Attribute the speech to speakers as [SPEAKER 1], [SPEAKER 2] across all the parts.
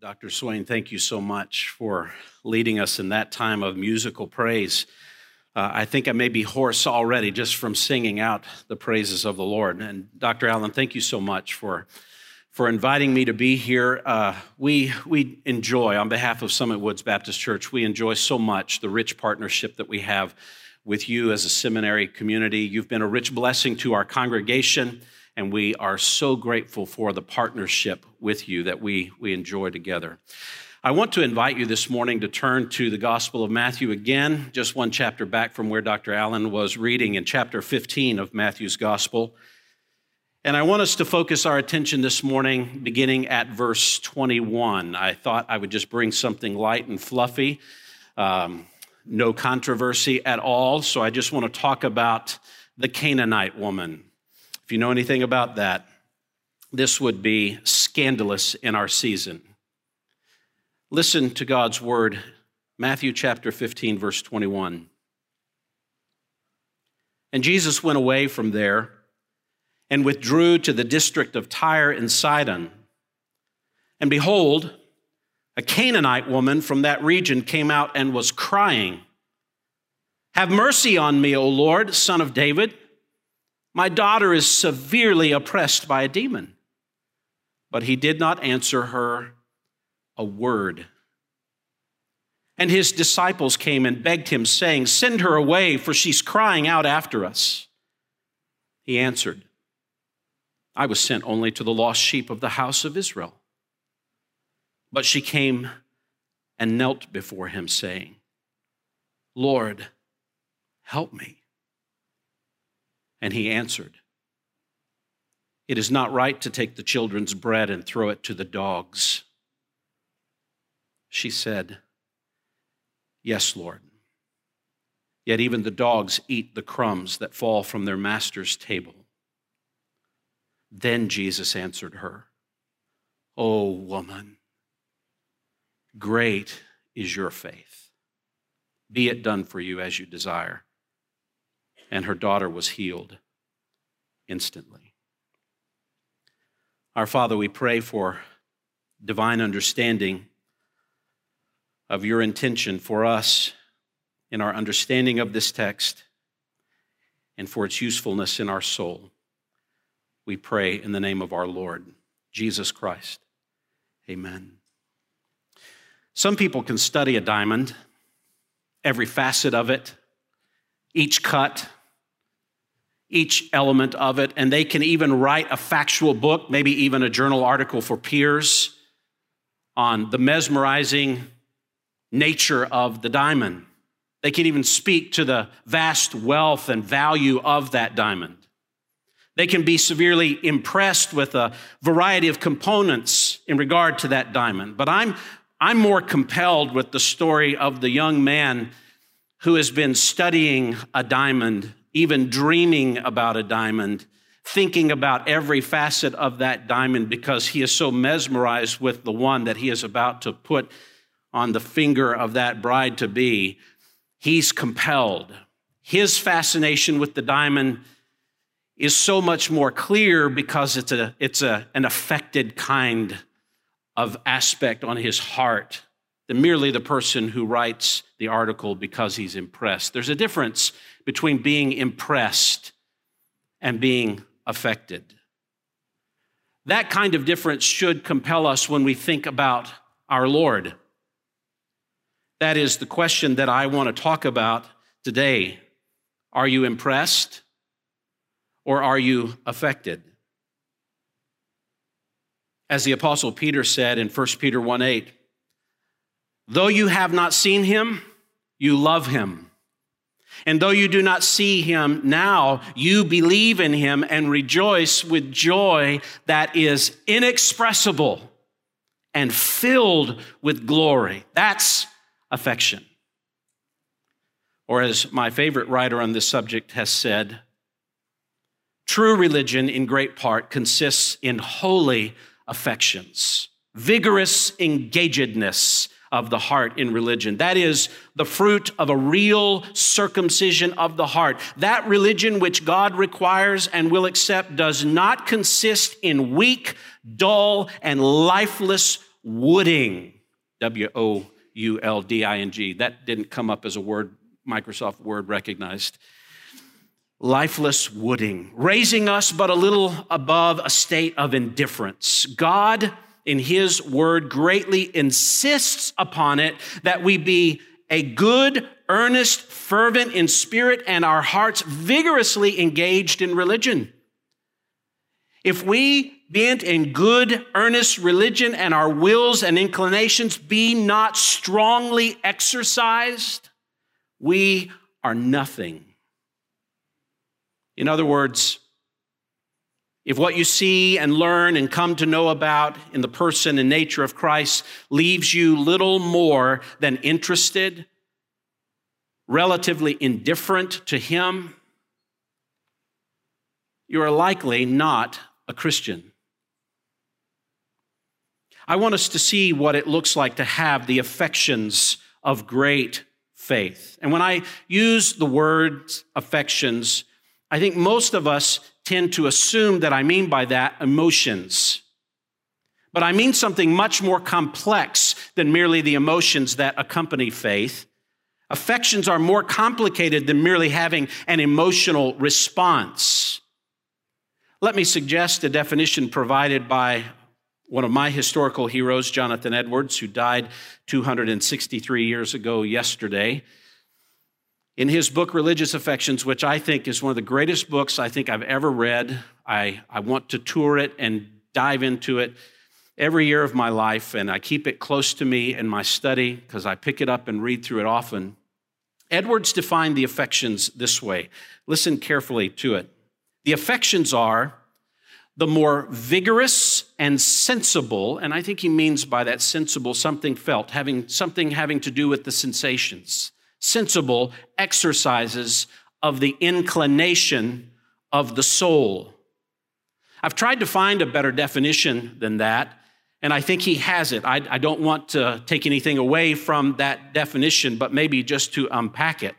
[SPEAKER 1] Dr. Swain, thank you so much for leading us in that time of musical praise. Uh, I think I may be hoarse already just from singing out the praises of the Lord. And Dr. Allen, thank you so much for, for inviting me to be here. Uh, we, we enjoy, on behalf of Summit Woods Baptist Church, we enjoy so much the rich partnership that we have with you as a seminary community. You've been a rich blessing to our congregation and we are so grateful for the partnership with you that we, we enjoy together. I want to invite you this morning to turn to the Gospel of Matthew again, just one chapter back from where Dr. Allen was reading in chapter 15 of Matthew's Gospel. And I want us to focus our attention this morning beginning at verse 21. I thought I would just bring something light and fluffy, um, no controversy at all. So I just want to talk about the Canaanite woman. If you know anything about that, this would be scandalous in our season. Listen to God's word, Matthew chapter 15, verse 21. And Jesus went away from there and withdrew to the district of Tyre and Sidon. And behold, a Canaanite woman from that region came out and was crying, Have mercy on me, O Lord, son of David. My daughter is severely oppressed by a demon. But he did not answer her a word. And his disciples came and begged him, saying, Send her away, for she's crying out after us. He answered, I was sent only to the lost sheep of the house of Israel. But she came and knelt before him, saying, Lord, help me. And he answered, It is not right to take the children's bread and throw it to the dogs. She said, Yes, Lord. Yet even the dogs eat the crumbs that fall from their master's table. Then Jesus answered her, O oh, woman, great is your faith. Be it done for you as you desire and her daughter was healed instantly. Our Father, we pray for divine understanding of your intention for us in our understanding of this text and for its usefulness in our soul. We pray in the name of our Lord, Jesus Christ. Amen. Some people can study a diamond, every facet of it, each cut, each element of it, and they can even write a factual book, maybe even a journal article for peers on the mesmerizing nature of the diamond. They can even speak to the vast wealth and value of that diamond. They can be severely impressed with a variety of components in regard to that diamond. But I'm, I'm more compelled with the story of the young man who has been studying a diamond even dreaming about a diamond, thinking about every facet of that diamond because he is so mesmerized with the one that he is about to put on the finger of that bride to be. He's compelled. His fascination with the diamond is so much more clear because it's, a, it's a, an affected kind of aspect on his heart than merely the person who writes the article because he's impressed. There's a difference between being impressed and being affected. That kind of difference should compel us when we think about our Lord. That is the question that I want to talk about today. Are you impressed or are you affected? As the apostle Peter said in 1 Peter 1 8, though you have not seen him, you love him. And though you do not see him now, you believe in him and rejoice with joy that is inexpressible and filled with glory. That's affection. Or, as my favorite writer on this subject has said, true religion in great part consists in holy affections, vigorous engagedness of the heart in religion. That is the fruit of a real circumcision of the heart. That religion which God requires and will accept does not consist in weak, dull, and lifeless wooding, W O U L D I N G. That didn't come up as a word Microsoft Word recognized. Lifeless wooding, raising us but a little above a state of indifference. God, in His Word, greatly insists upon it that we be a good, earnest, fervent in spirit, and our hearts vigorously engaged in religion. If we bent in good, earnest religion and our wills and inclinations be not strongly exercised, we are nothing. In other words, if what you see and learn and come to know about in the person and nature of Christ leaves you little more than interested, relatively indifferent to Him, you are likely not a Christian. I want us to see what it looks like to have the affections of great faith. And when I use the word affections, I think most of us tend to assume that I mean by that emotions. But I mean something much more complex than merely the emotions that accompany faith. Affections are more complicated than merely having an emotional response. Let me suggest a definition provided by one of my historical heroes, Jonathan Edwards, who died 263 years ago yesterday. In his book, Religious Affections, which I think is one of the greatest books I think I've ever read, I, I want to tour it and dive into it every year of my life, and I keep it close to me in my study because I pick it up and read through it often. Edwards defined the affections this way. Listen carefully to it. The affections are the more vigorous and sensible, and I think he means by that sensible something felt, having something having to do with the sensations, sensible exercises of the inclination of the soul. I've tried to find a better definition than that, and I think he has it. I, I don't want to take anything away from that definition, but maybe just to unpack it.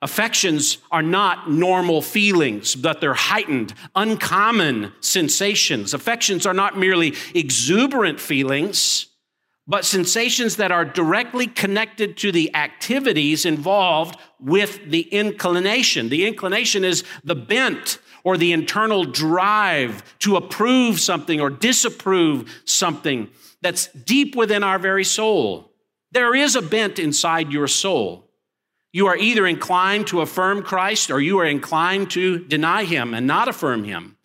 [SPEAKER 1] Affections are not normal feelings, but they're heightened, uncommon sensations. Affections are not merely exuberant feelings, but sensations that are directly connected to the activities involved with the inclination. The inclination is the bent or the internal drive to approve something or disapprove something that's deep within our very soul. There is a bent inside your soul. You are either inclined to affirm Christ or you are inclined to deny him and not affirm him.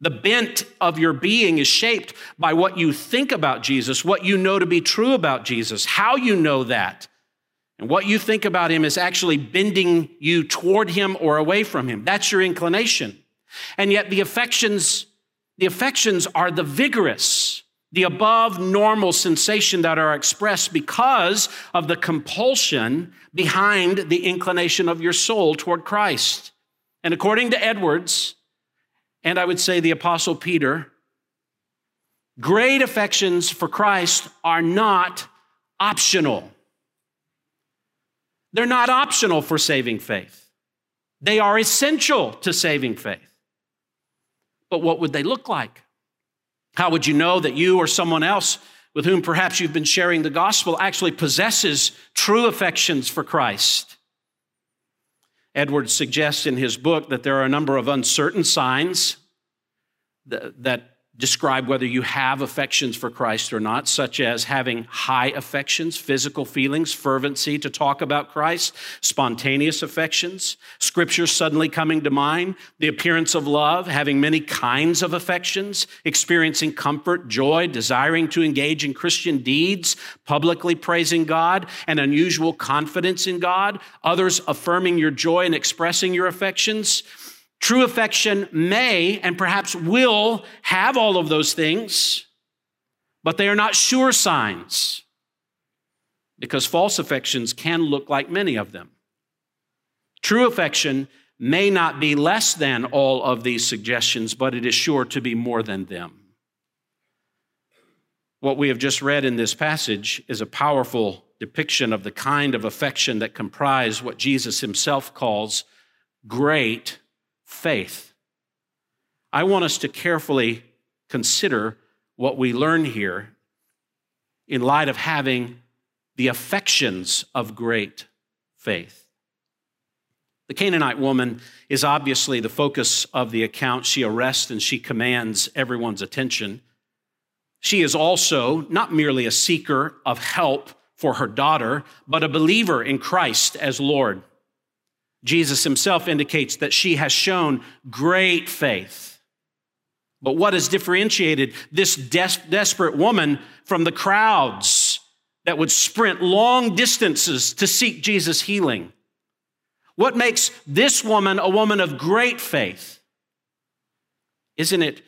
[SPEAKER 1] The bent of your being is shaped by what you think about Jesus, what you know to be true about Jesus, how you know that. And what you think about him is actually bending you toward him or away from him. That's your inclination. And yet the affections, the affections are the vigorous, the above normal sensation that are expressed because of the compulsion behind the inclination of your soul toward Christ. And according to Edwards, and I would say the Apostle Peter, great affections for Christ are not optional. They're not optional for saving faith, they are essential to saving faith. But what would they look like? How would you know that you or someone else with whom perhaps you've been sharing the gospel actually possesses true affections for Christ? Edwards suggests in his book that there are a number of uncertain signs that, that describe whether you have affections for Christ or not, such as having high affections, physical feelings, fervency to talk about Christ, spontaneous affections, scripture suddenly coming to mind, the appearance of love, having many kinds of affections, experiencing comfort, joy, desiring to engage in Christian deeds, publicly praising God, an unusual confidence in God, others affirming your joy and expressing your affections True affection may and perhaps will have all of those things, but they are not sure signs because false affections can look like many of them. True affection may not be less than all of these suggestions, but it is sure to be more than them. What we have just read in this passage is a powerful depiction of the kind of affection that comprise what Jesus himself calls great faith. I want us to carefully consider what we learn here in light of having the affections of great faith. The Canaanite woman is obviously the focus of the account. She arrests and she commands everyone's attention. She is also not merely a seeker of help for her daughter, but a believer in Christ as Lord. Jesus himself indicates that she has shown great faith. But what has differentiated this des- desperate woman from the crowds that would sprint long distances to seek Jesus' healing? What makes this woman a woman of great faith? Isn't it?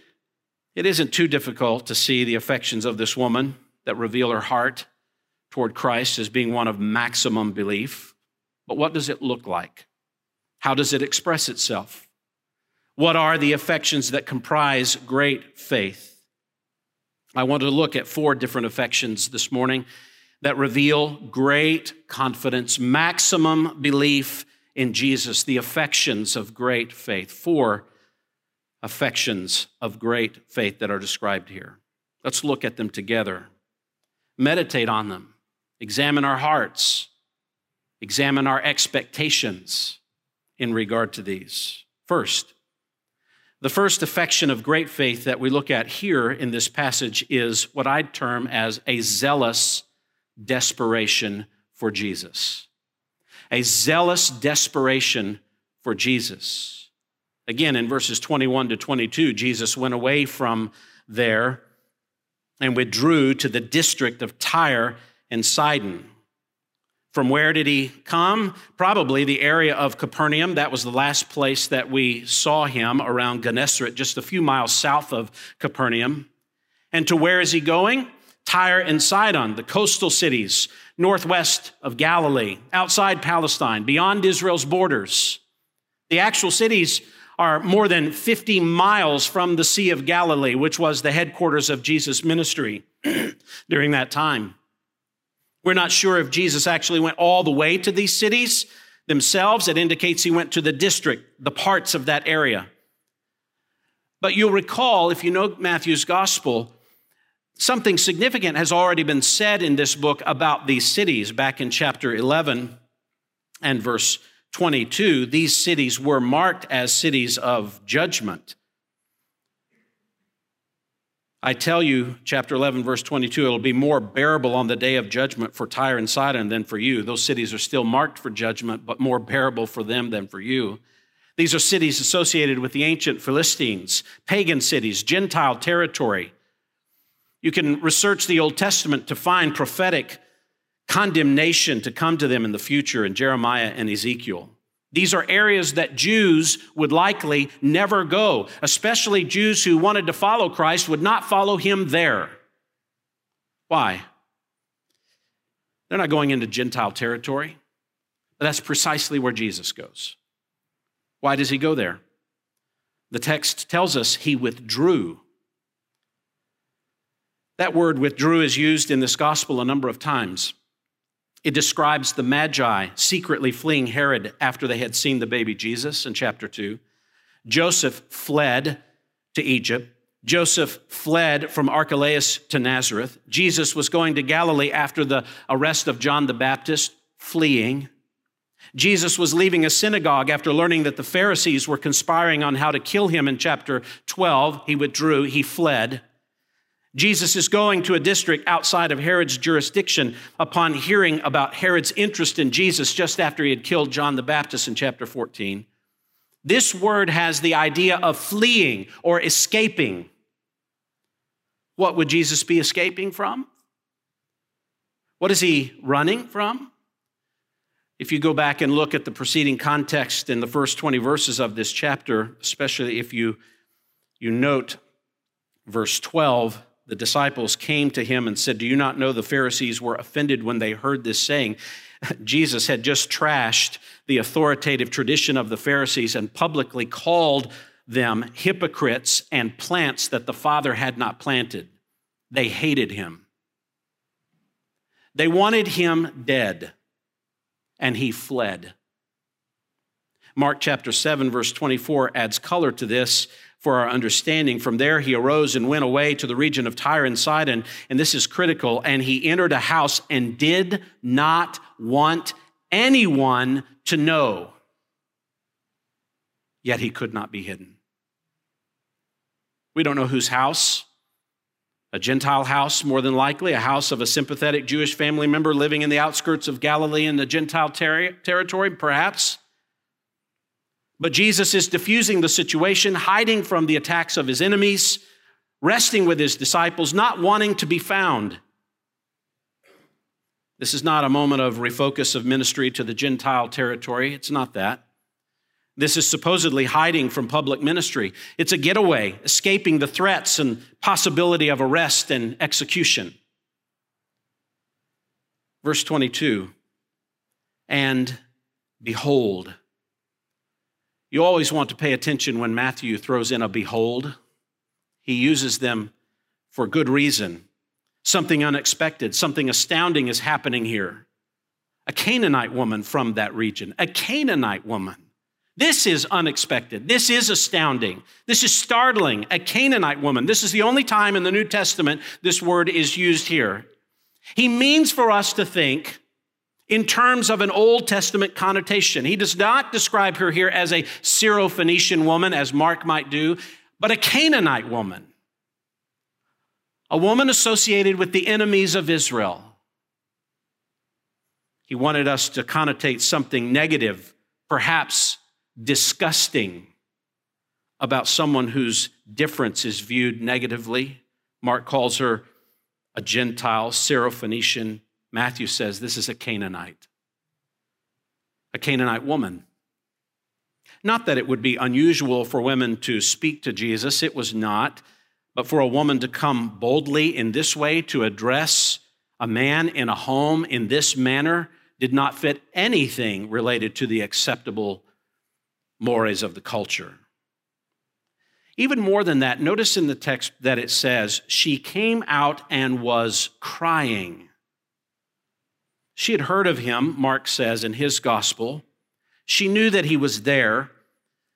[SPEAKER 1] It isn't too difficult to see the affections of this woman that reveal her heart toward Christ as being one of maximum belief. But what does it look like? How does it express itself? What are the affections that comprise great faith? I want to look at four different affections this morning that reveal great confidence, maximum belief in Jesus, the affections of great faith. Four affections of great faith that are described here. Let's look at them together. Meditate on them. Examine our hearts. Examine our expectations in regard to these. First, the first affection of great faith that we look at here in this passage is what I'd term as a zealous desperation for Jesus a zealous desperation for Jesus. Again, in verses 21 to 22, Jesus went away from there and withdrew to the district of Tyre and Sidon. From where did he come? Probably the area of Capernaum. That was the last place that we saw him around Gennesaret, just a few miles south of Capernaum. And to where is he going? Tyre and Sidon, the coastal cities northwest of Galilee, outside Palestine, beyond Israel's borders. The actual cities are more than 50 miles from the Sea of Galilee, which was the headquarters of Jesus' ministry during that time. We're not sure if Jesus actually went all the way to these cities themselves. It indicates he went to the district, the parts of that area. But you'll recall, if you know Matthew's gospel, Something significant has already been said in this book about these cities. Back in chapter 11 and verse 22, these cities were marked as cities of judgment. I tell you, chapter 11, verse 22, it'll be more bearable on the day of judgment for Tyre and Sidon than for you. Those cities are still marked for judgment, but more bearable for them than for you. These are cities associated with the ancient Philistines, pagan cities, Gentile territory. You can research the Old Testament to find prophetic condemnation to come to them in the future in Jeremiah and Ezekiel. These are areas that Jews would likely never go, especially Jews who wanted to follow Christ would not follow him there. Why? They're not going into Gentile territory, but that's precisely where Jesus goes. Why does he go there? The text tells us he withdrew that word withdrew is used in this gospel a number of times. It describes the Magi secretly fleeing Herod after they had seen the baby Jesus in chapter 2. Joseph fled to Egypt. Joseph fled from Archelaus to Nazareth. Jesus was going to Galilee after the arrest of John the Baptist, fleeing. Jesus was leaving a synagogue after learning that the Pharisees were conspiring on how to kill him in chapter 12. He withdrew, he fled. Jesus is going to a district outside of Herod's jurisdiction upon hearing about Herod's interest in Jesus just after he had killed John the Baptist in chapter 14. This word has the idea of fleeing or escaping. What would Jesus be escaping from? What is he running from? If you go back and look at the preceding context in the first 20 verses of this chapter, especially if you, you note verse 12, the disciples came to him and said, Do you not know the Pharisees were offended when they heard this saying? Jesus had just trashed the authoritative tradition of the Pharisees and publicly called them hypocrites and plants that the Father had not planted. They hated him. They wanted him dead, and he fled. Mark chapter 7, verse 24 adds color to this for our understanding. From there, he arose and went away to the region of Tyre and Sidon, and this is critical. And he entered a house and did not want anyone to know, yet he could not be hidden. We don't know whose house. A Gentile house, more than likely, a house of a sympathetic Jewish family member living in the outskirts of Galilee in the Gentile ter- territory, perhaps. But Jesus is diffusing the situation, hiding from the attacks of his enemies, resting with his disciples, not wanting to be found. This is not a moment of refocus of ministry to the Gentile territory. It's not that. This is supposedly hiding from public ministry. It's a getaway, escaping the threats and possibility of arrest and execution. Verse 22 And behold, you always want to pay attention when Matthew throws in a behold. He uses them for good reason. Something unexpected, something astounding is happening here. A Canaanite woman from that region, a Canaanite woman. This is unexpected. This is astounding. This is startling. A Canaanite woman. This is the only time in the New Testament this word is used here. He means for us to think in terms of an Old Testament connotation. He does not describe her here as a Syrophoenician woman, as Mark might do, but a Canaanite woman, a woman associated with the enemies of Israel. He wanted us to connotate something negative, perhaps disgusting, about someone whose difference is viewed negatively. Mark calls her a Gentile, Syrophoenician, Matthew says this is a Canaanite, a Canaanite woman. Not that it would be unusual for women to speak to Jesus, it was not, but for a woman to come boldly in this way to address a man in a home in this manner did not fit anything related to the acceptable mores of the culture. Even more than that, notice in the text that it says, She came out and was crying. She had heard of him, Mark says in his gospel. She knew that he was there.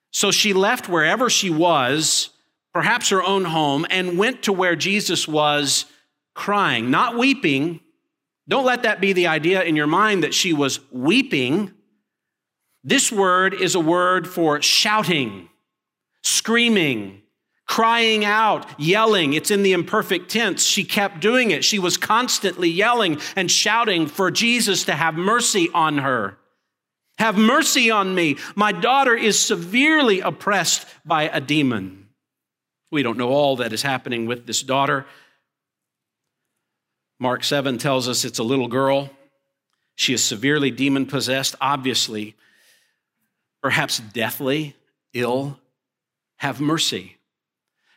[SPEAKER 1] So she left wherever she was, perhaps her own home, and went to where Jesus was crying, not weeping. Don't let that be the idea in your mind that she was weeping. This word is a word for shouting, screaming, crying out, yelling. It's in the imperfect tense. She kept doing it. She was constantly yelling and shouting for Jesus to have mercy on her. Have mercy on me. My daughter is severely oppressed by a demon. We don't know all that is happening with this daughter. Mark 7 tells us it's a little girl. She is severely demon possessed, obviously, perhaps deathly ill. Have mercy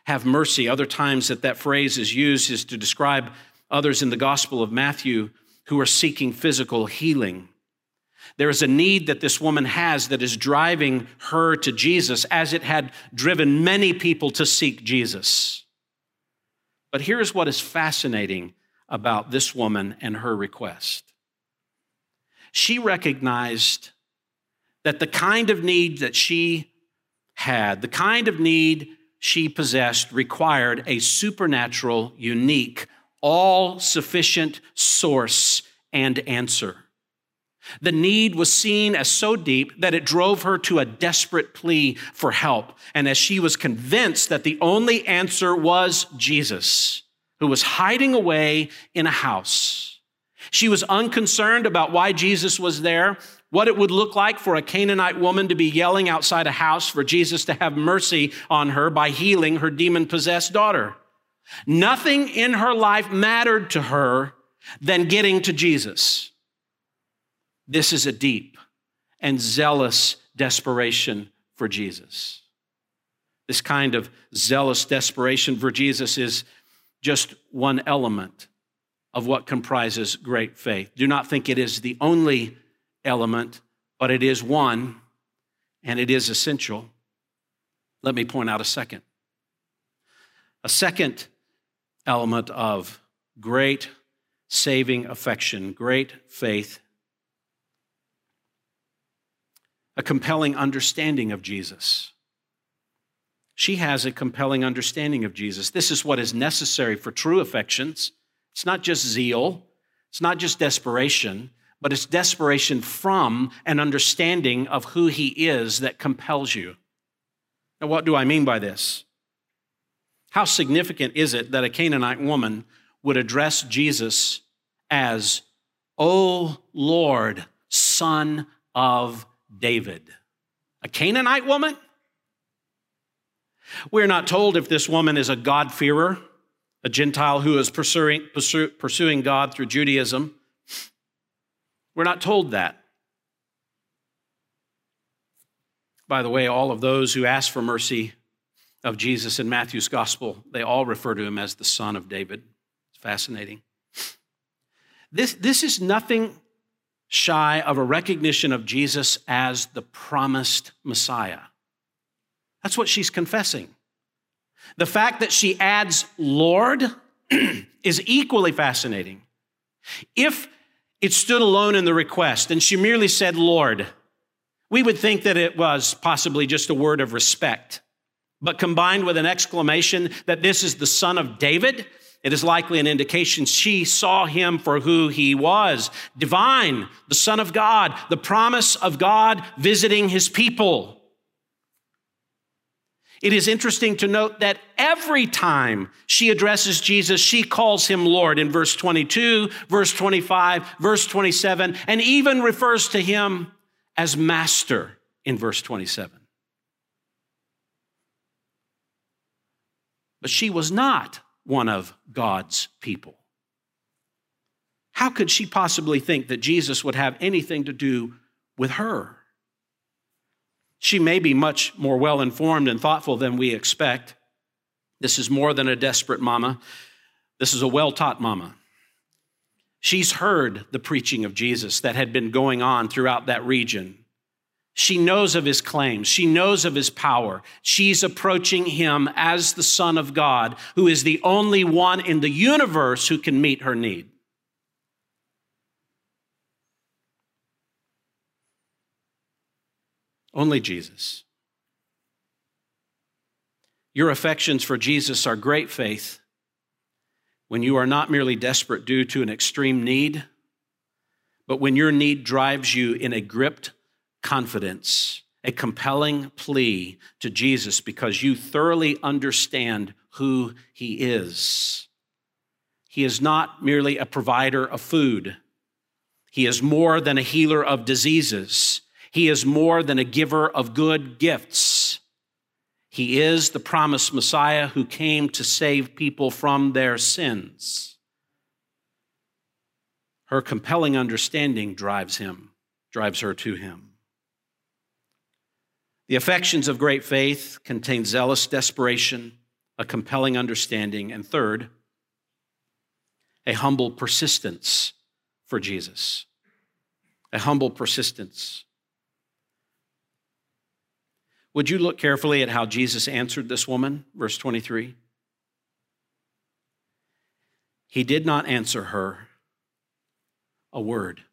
[SPEAKER 1] have mercy. Other times that that phrase is used is to describe others in the Gospel of Matthew who are seeking physical healing. There is a need that this woman has that is driving her to Jesus as it had driven many people to seek Jesus. But here's what is fascinating about this woman and her request. She recognized that the kind of need that she had, the kind of need she possessed required a supernatural, unique, all sufficient source and answer. The need was seen as so deep that it drove her to a desperate plea for help. And as she was convinced that the only answer was Jesus, who was hiding away in a house, she was unconcerned about why Jesus was there what it would look like for a Canaanite woman to be yelling outside a house for Jesus to have mercy on her by healing her demon possessed daughter. Nothing in her life mattered to her than getting to Jesus. This is a deep and zealous desperation for Jesus. This kind of zealous desperation for Jesus is just one element of what comprises great faith. Do not think it is the only element, but it is one and it is essential. Let me point out a second. A second element of great saving affection, great faith. a compelling understanding of Jesus. She has a compelling understanding of Jesus. This is what is necessary for true affections. It's not just zeal, it's not just desperation, but it's desperation from an understanding of who he is that compels you. Now, what do I mean by this? How significant is it that a Canaanite woman would address Jesus as, O Lord, Son of David? A Canaanite woman? We're not told if this woman is a God-fearer, a Gentile who is pursuing, pursuing God through Judaism. We're not told that. By the way, all of those who ask for mercy of Jesus in Matthew's gospel, they all refer to him as the Son of David. It's fascinating. This, this is nothing shy of a recognition of Jesus as the promised Messiah. That's what she's confessing. The fact that she adds Lord is equally fascinating. If it stood alone in the request and she merely said Lord, we would think that it was possibly just a word of respect. But combined with an exclamation that this is the son of David, it is likely an indication she saw him for who he was divine, the Son of God, the promise of God visiting his people. It is interesting to note that every time she addresses Jesus, she calls him Lord in verse 22, verse 25, verse 27, and even refers to him as Master in verse 27. But she was not one of God's people. How could she possibly think that Jesus would have anything to do with her? She may be much more well informed and thoughtful than we expect. This is more than a desperate mama. This is a well taught mama. She's heard the preaching of Jesus that had been going on throughout that region. She knows of his claims. She knows of his power. She's approaching him as the Son of God, who is the only one in the universe who can meet her need. Only Jesus. Your affections for Jesus are great faith when you are not merely desperate due to an extreme need, but when your need drives you in a gripped confidence, a compelling plea to Jesus because you thoroughly understand who he is. He is not merely a provider of food. He is more than a healer of diseases. He is more than a giver of good gifts. He is the promised Messiah who came to save people from their sins. Her compelling understanding drives him, drives her to him. The affections of great faith contain zealous desperation, a compelling understanding, and third, a humble persistence for Jesus. A humble persistence. Would you look carefully at how Jesus answered this woman? Verse 23. He did not answer her a word.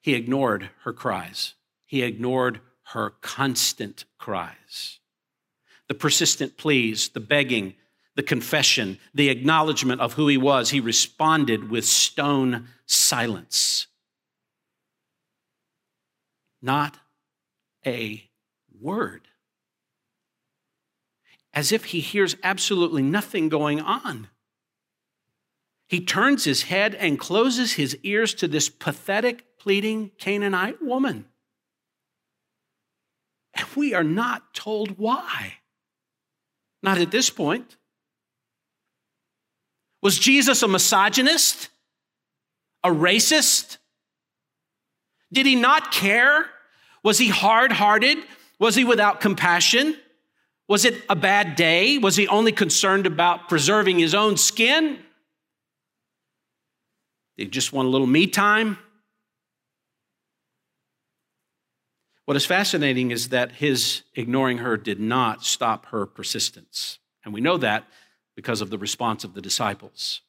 [SPEAKER 1] He ignored her cries. He ignored her constant cries. The persistent pleas, the begging, the confession, the acknowledgement of who he was, he responded with stone silence. Not a word. As if he hears absolutely nothing going on. He turns his head and closes his ears to this pathetic, pleading Canaanite woman. And we are not told why. Not at this point. Was Jesus a misogynist? A racist? Did he not care was he hard hearted? Was he without compassion? Was it a bad day? Was he only concerned about preserving his own skin? Did he just want a little me time? What is fascinating is that his ignoring her did not stop her persistence. And we know that because of the response of the disciples.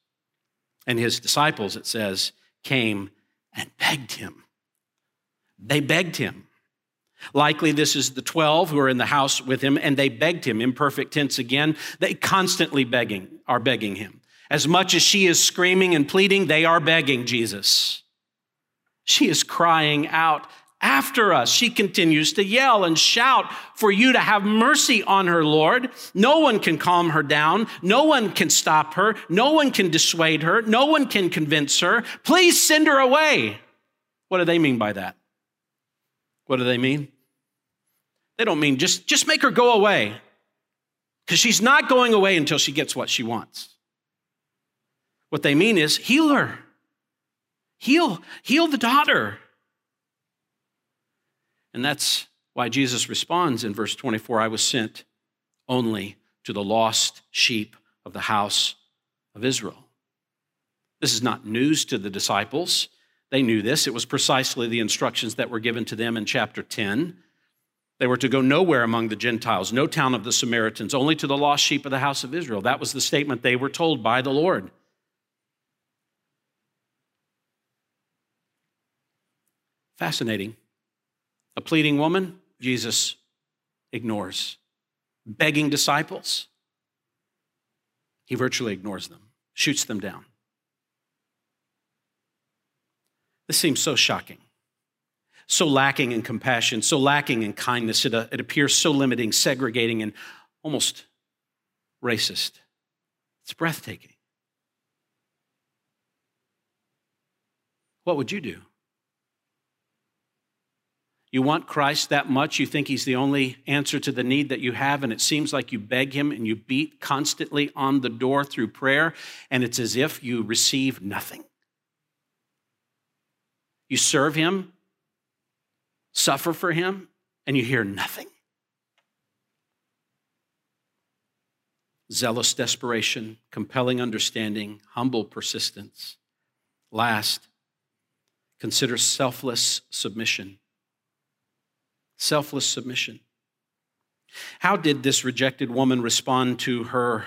[SPEAKER 1] And his disciples, it says, came and begged him They begged him. Likely, this is the 12 who are in the house with him, and they begged him, imperfect tense again. They constantly begging, are begging him. As much as she is screaming and pleading, they are begging Jesus. She is crying out after us. She continues to yell and shout for you to have mercy on her, Lord. No one can calm her down. No one can stop her. No one can dissuade her. No one can convince her. Please send her away. What do they mean by that? What do they mean? They don't mean just, just make her go away because she's not going away until she gets what she wants. What they mean is heal her. Heal, heal the daughter. And that's why Jesus responds in verse 24 I was sent only to the lost sheep of the house of Israel. This is not news to the disciples. They knew this. It was precisely the instructions that were given to them in chapter 10. They were to go nowhere among the Gentiles, no town of the Samaritans, only to the lost sheep of the house of Israel. That was the statement they were told by the Lord. Fascinating. A pleading woman, Jesus ignores. Begging disciples, he virtually ignores them, shoots them down. This seems so shocking, so lacking in compassion, so lacking in kindness. It, uh, it appears so limiting, segregating, and almost racist. It's breathtaking. What would you do? You want Christ that much, you think he's the only answer to the need that you have, and it seems like you beg him and you beat constantly on the door through prayer, and it's as if you receive nothing. You serve him, suffer for him, and you hear nothing. Zealous desperation, compelling understanding, humble persistence. Last, consider selfless submission. Selfless submission. How did this rejected woman respond to her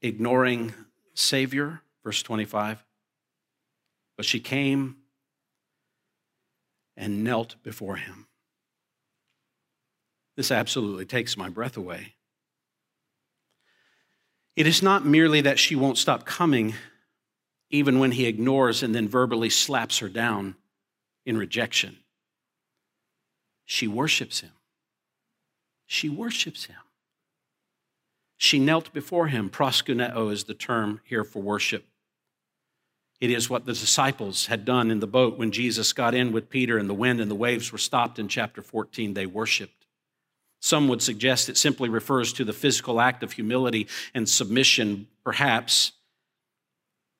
[SPEAKER 1] ignoring Savior? Verse 25. But she came and knelt before him. This absolutely takes my breath away. It is not merely that she won't stop coming, even when he ignores and then verbally slaps her down in rejection. She worships him. She worships him. She knelt before him. Proskuneo is the term here for worship. It is what the disciples had done in the boat when Jesus got in with Peter and the wind and the waves were stopped in chapter 14. They worshiped. Some would suggest it simply refers to the physical act of humility and submission, perhaps.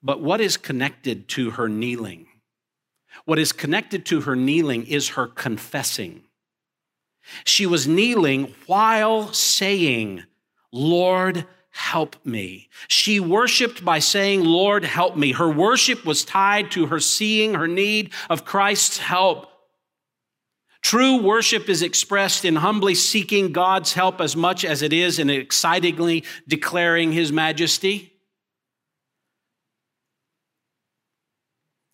[SPEAKER 1] But what is connected to her kneeling? What is connected to her kneeling is her confessing. She was kneeling while saying, Lord, help me. She worshiped by saying, Lord, help me. Her worship was tied to her seeing her need of Christ's help. True worship is expressed in humbly seeking God's help as much as it is in excitingly declaring his majesty.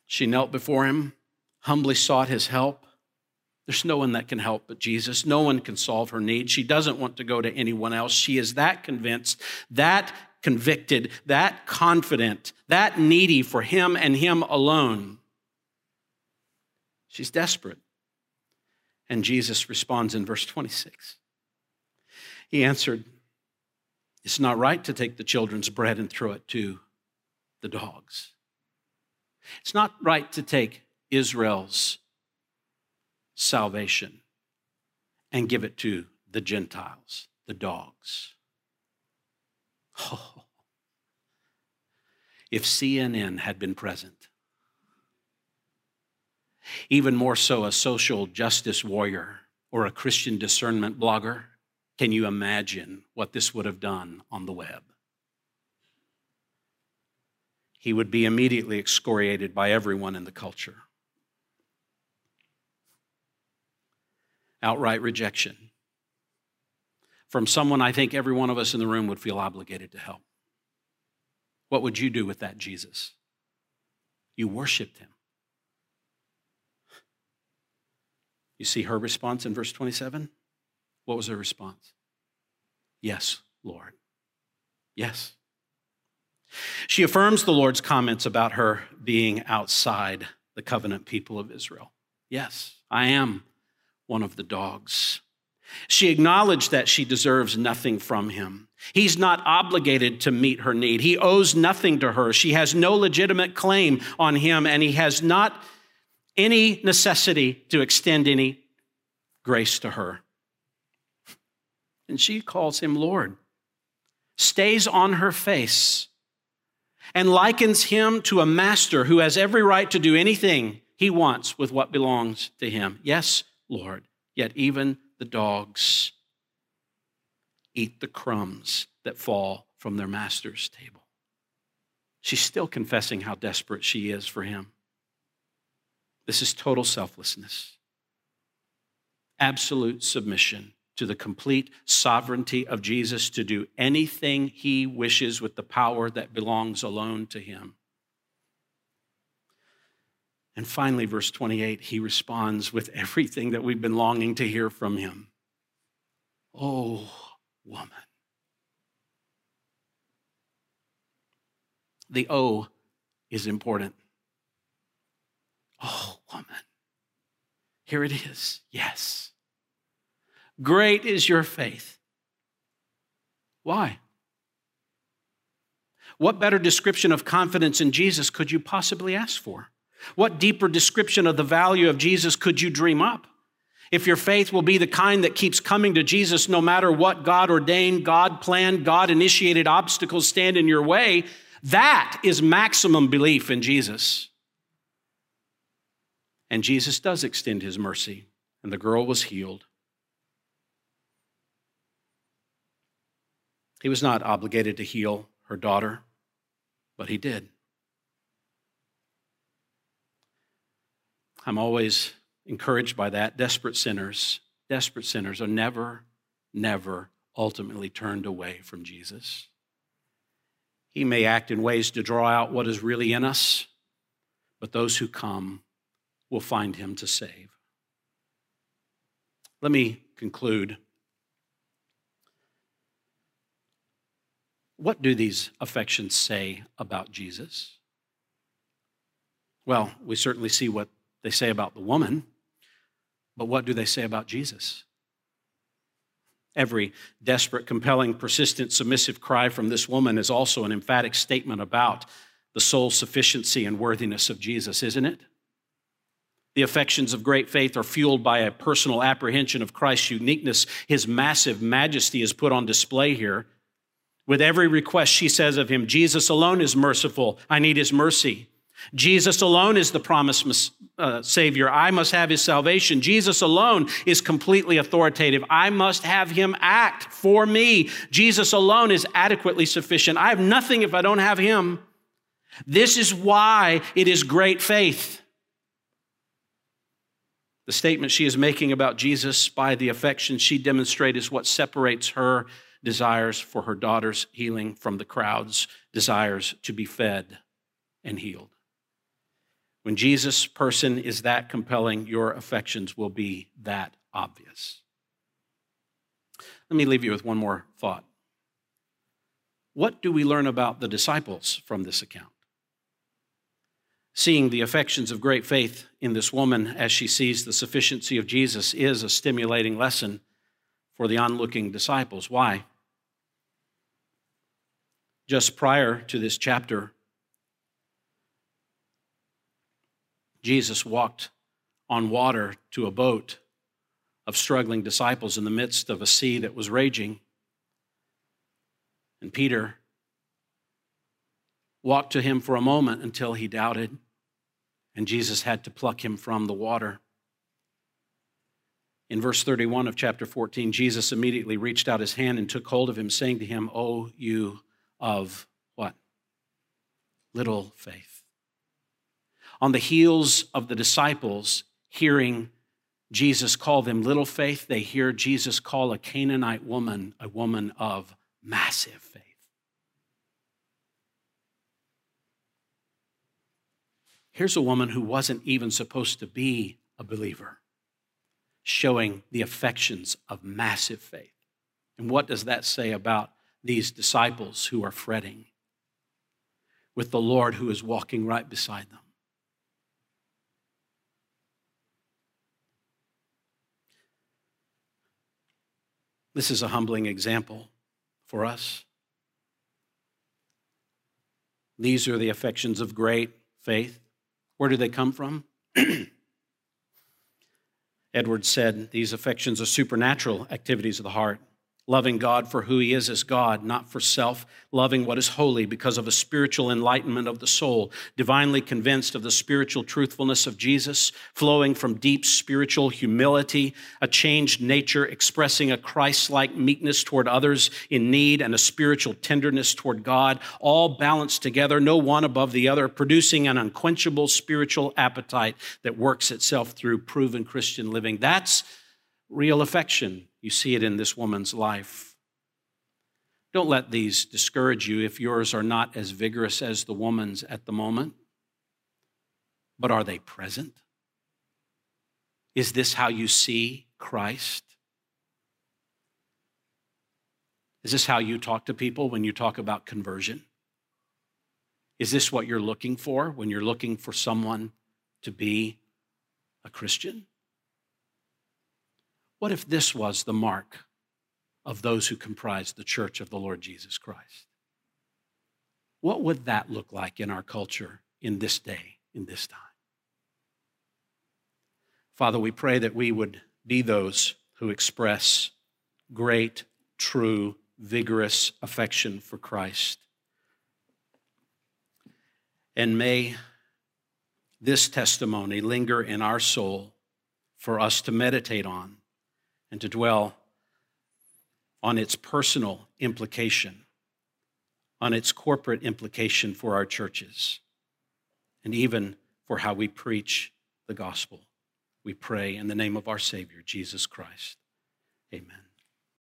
[SPEAKER 1] She knelt before him, humbly sought his help. There's no one that can help but Jesus. No one can solve her need. She doesn't want to go to anyone else. She is that convinced, that convicted, that confident, that needy for him and him alone. She's desperate. And Jesus responds in verse 26. He answered, It's not right to take the children's bread and throw it to the dogs. It's not right to take Israel's salvation and give it to the Gentiles, the dogs. Oh. If CNN had been present, even more so a social justice warrior or a Christian discernment blogger, can you imagine what this would have done on the web? He would be immediately excoriated by everyone in the culture. Outright rejection from someone I think every one of us in the room would feel obligated to help. What would you do with that Jesus? You worshiped him. You see her response in verse 27? What was her response? Yes, Lord. Yes. She affirms the Lord's comments about her being outside the covenant people of Israel. Yes, I am one of the dogs. She acknowledged that she deserves nothing from him. He's not obligated to meet her need. He owes nothing to her. She has no legitimate claim on him, and he has not any necessity to extend any grace to her. And she calls him Lord, stays on her face, and likens him to a master who has every right to do anything he wants with what belongs to him. Yes, Lord, yet even the dogs eat the crumbs that fall from their master's table. She's still confessing how desperate she is for him. This is total selflessness, absolute submission to the complete sovereignty of Jesus to do anything he wishes with the power that belongs alone to him. And finally, verse 28, he responds with everything that we've been longing to hear from him. Oh, woman. The O is important. Oh, woman. Here it is. Yes. Great is your faith. Why? What better description of confidence in Jesus could you possibly ask for? What deeper description of the value of Jesus could you dream up? If your faith will be the kind that keeps coming to Jesus no matter what God ordained, God planned, God initiated obstacles stand in your way, that is maximum belief in Jesus. And Jesus does extend his mercy, and the girl was healed. He was not obligated to heal her daughter, but he did. I'm always encouraged by that. Desperate sinners, desperate sinners are never, never ultimately turned away from Jesus. He may act in ways to draw out what is really in us, but those who come will find him to save. Let me conclude. What do these affections say about Jesus? Well, we certainly see what they say about the woman, but what do they say about Jesus? Every desperate, compelling, persistent, submissive cry from this woman is also an emphatic statement about the sole sufficiency and worthiness of Jesus, isn't it? The affections of great faith are fueled by a personal apprehension of Christ's uniqueness. His massive majesty is put on display here. With every request she says of him, Jesus alone is merciful. I need his mercy. Jesus alone is the promised uh, Savior. I must have his salvation. Jesus alone is completely authoritative. I must have him act for me. Jesus alone is adequately sufficient. I have nothing if I don't have him. This is why it is great faith. The statement she is making about Jesus by the affection she demonstrates is what separates her desires for her daughter's healing from the crowd's desires to be fed and healed. When Jesus' person is that compelling, your affections will be that obvious. Let me leave you with one more thought. What do we learn about the disciples from this account? Seeing the affections of great faith in this woman as she sees the sufficiency of Jesus is a stimulating lesson for the onlooking disciples. Why? Just prior to this chapter, Jesus walked on water to a boat of struggling disciples in the midst of a sea that was raging. And Peter walked to him for a moment until he doubted, and Jesus had to pluck him from the water. In verse 31 of chapter 14, Jesus immediately reached out his hand and took hold of him, saying to him, O you of what? Little faith on the heels of the disciples hearing Jesus call them little faith, they hear Jesus call a Canaanite woman a woman of massive faith. Here's a woman who wasn't even supposed to be a believer. showing the affections of massive faith. And what does that say about these disciples who are fretting with the Lord who is walking right beside them? This is a humbling example for us. These are the affections of great faith. Where do they come from? Edwards said these affections are supernatural activities of the heart loving God for who He is as God, not for self, loving what is holy because of a spiritual enlightenment of the soul, divinely convinced of the spiritual truthfulness of Jesus, flowing from deep spiritual humility, a changed nature expressing a Christ like meekness toward others in need, and a spiritual tenderness toward God, all balanced together, no one above the other, producing an unquenchable spiritual appetite that works itself through proven Christian living. That's real affection. You see it in this woman's life. Don't let these discourage you if yours are not as vigorous as the woman's at the moment. But are they present? Is this how you see Christ? Is this how you talk to people when you talk about conversion? Is this what you're looking for when you're looking for someone to be a Christian? What if this was the mark of those who comprise the church of the Lord Jesus Christ? What would that look like in our culture in this day, in this time? Father, we pray that we would be those who express great, true, vigorous affection for Christ. And may this testimony linger in our soul for us to meditate on and to dwell on its personal implication, on its corporate implication for our churches, and even for how we preach the gospel. We pray in the name of our Savior, Jesus Christ. Amen.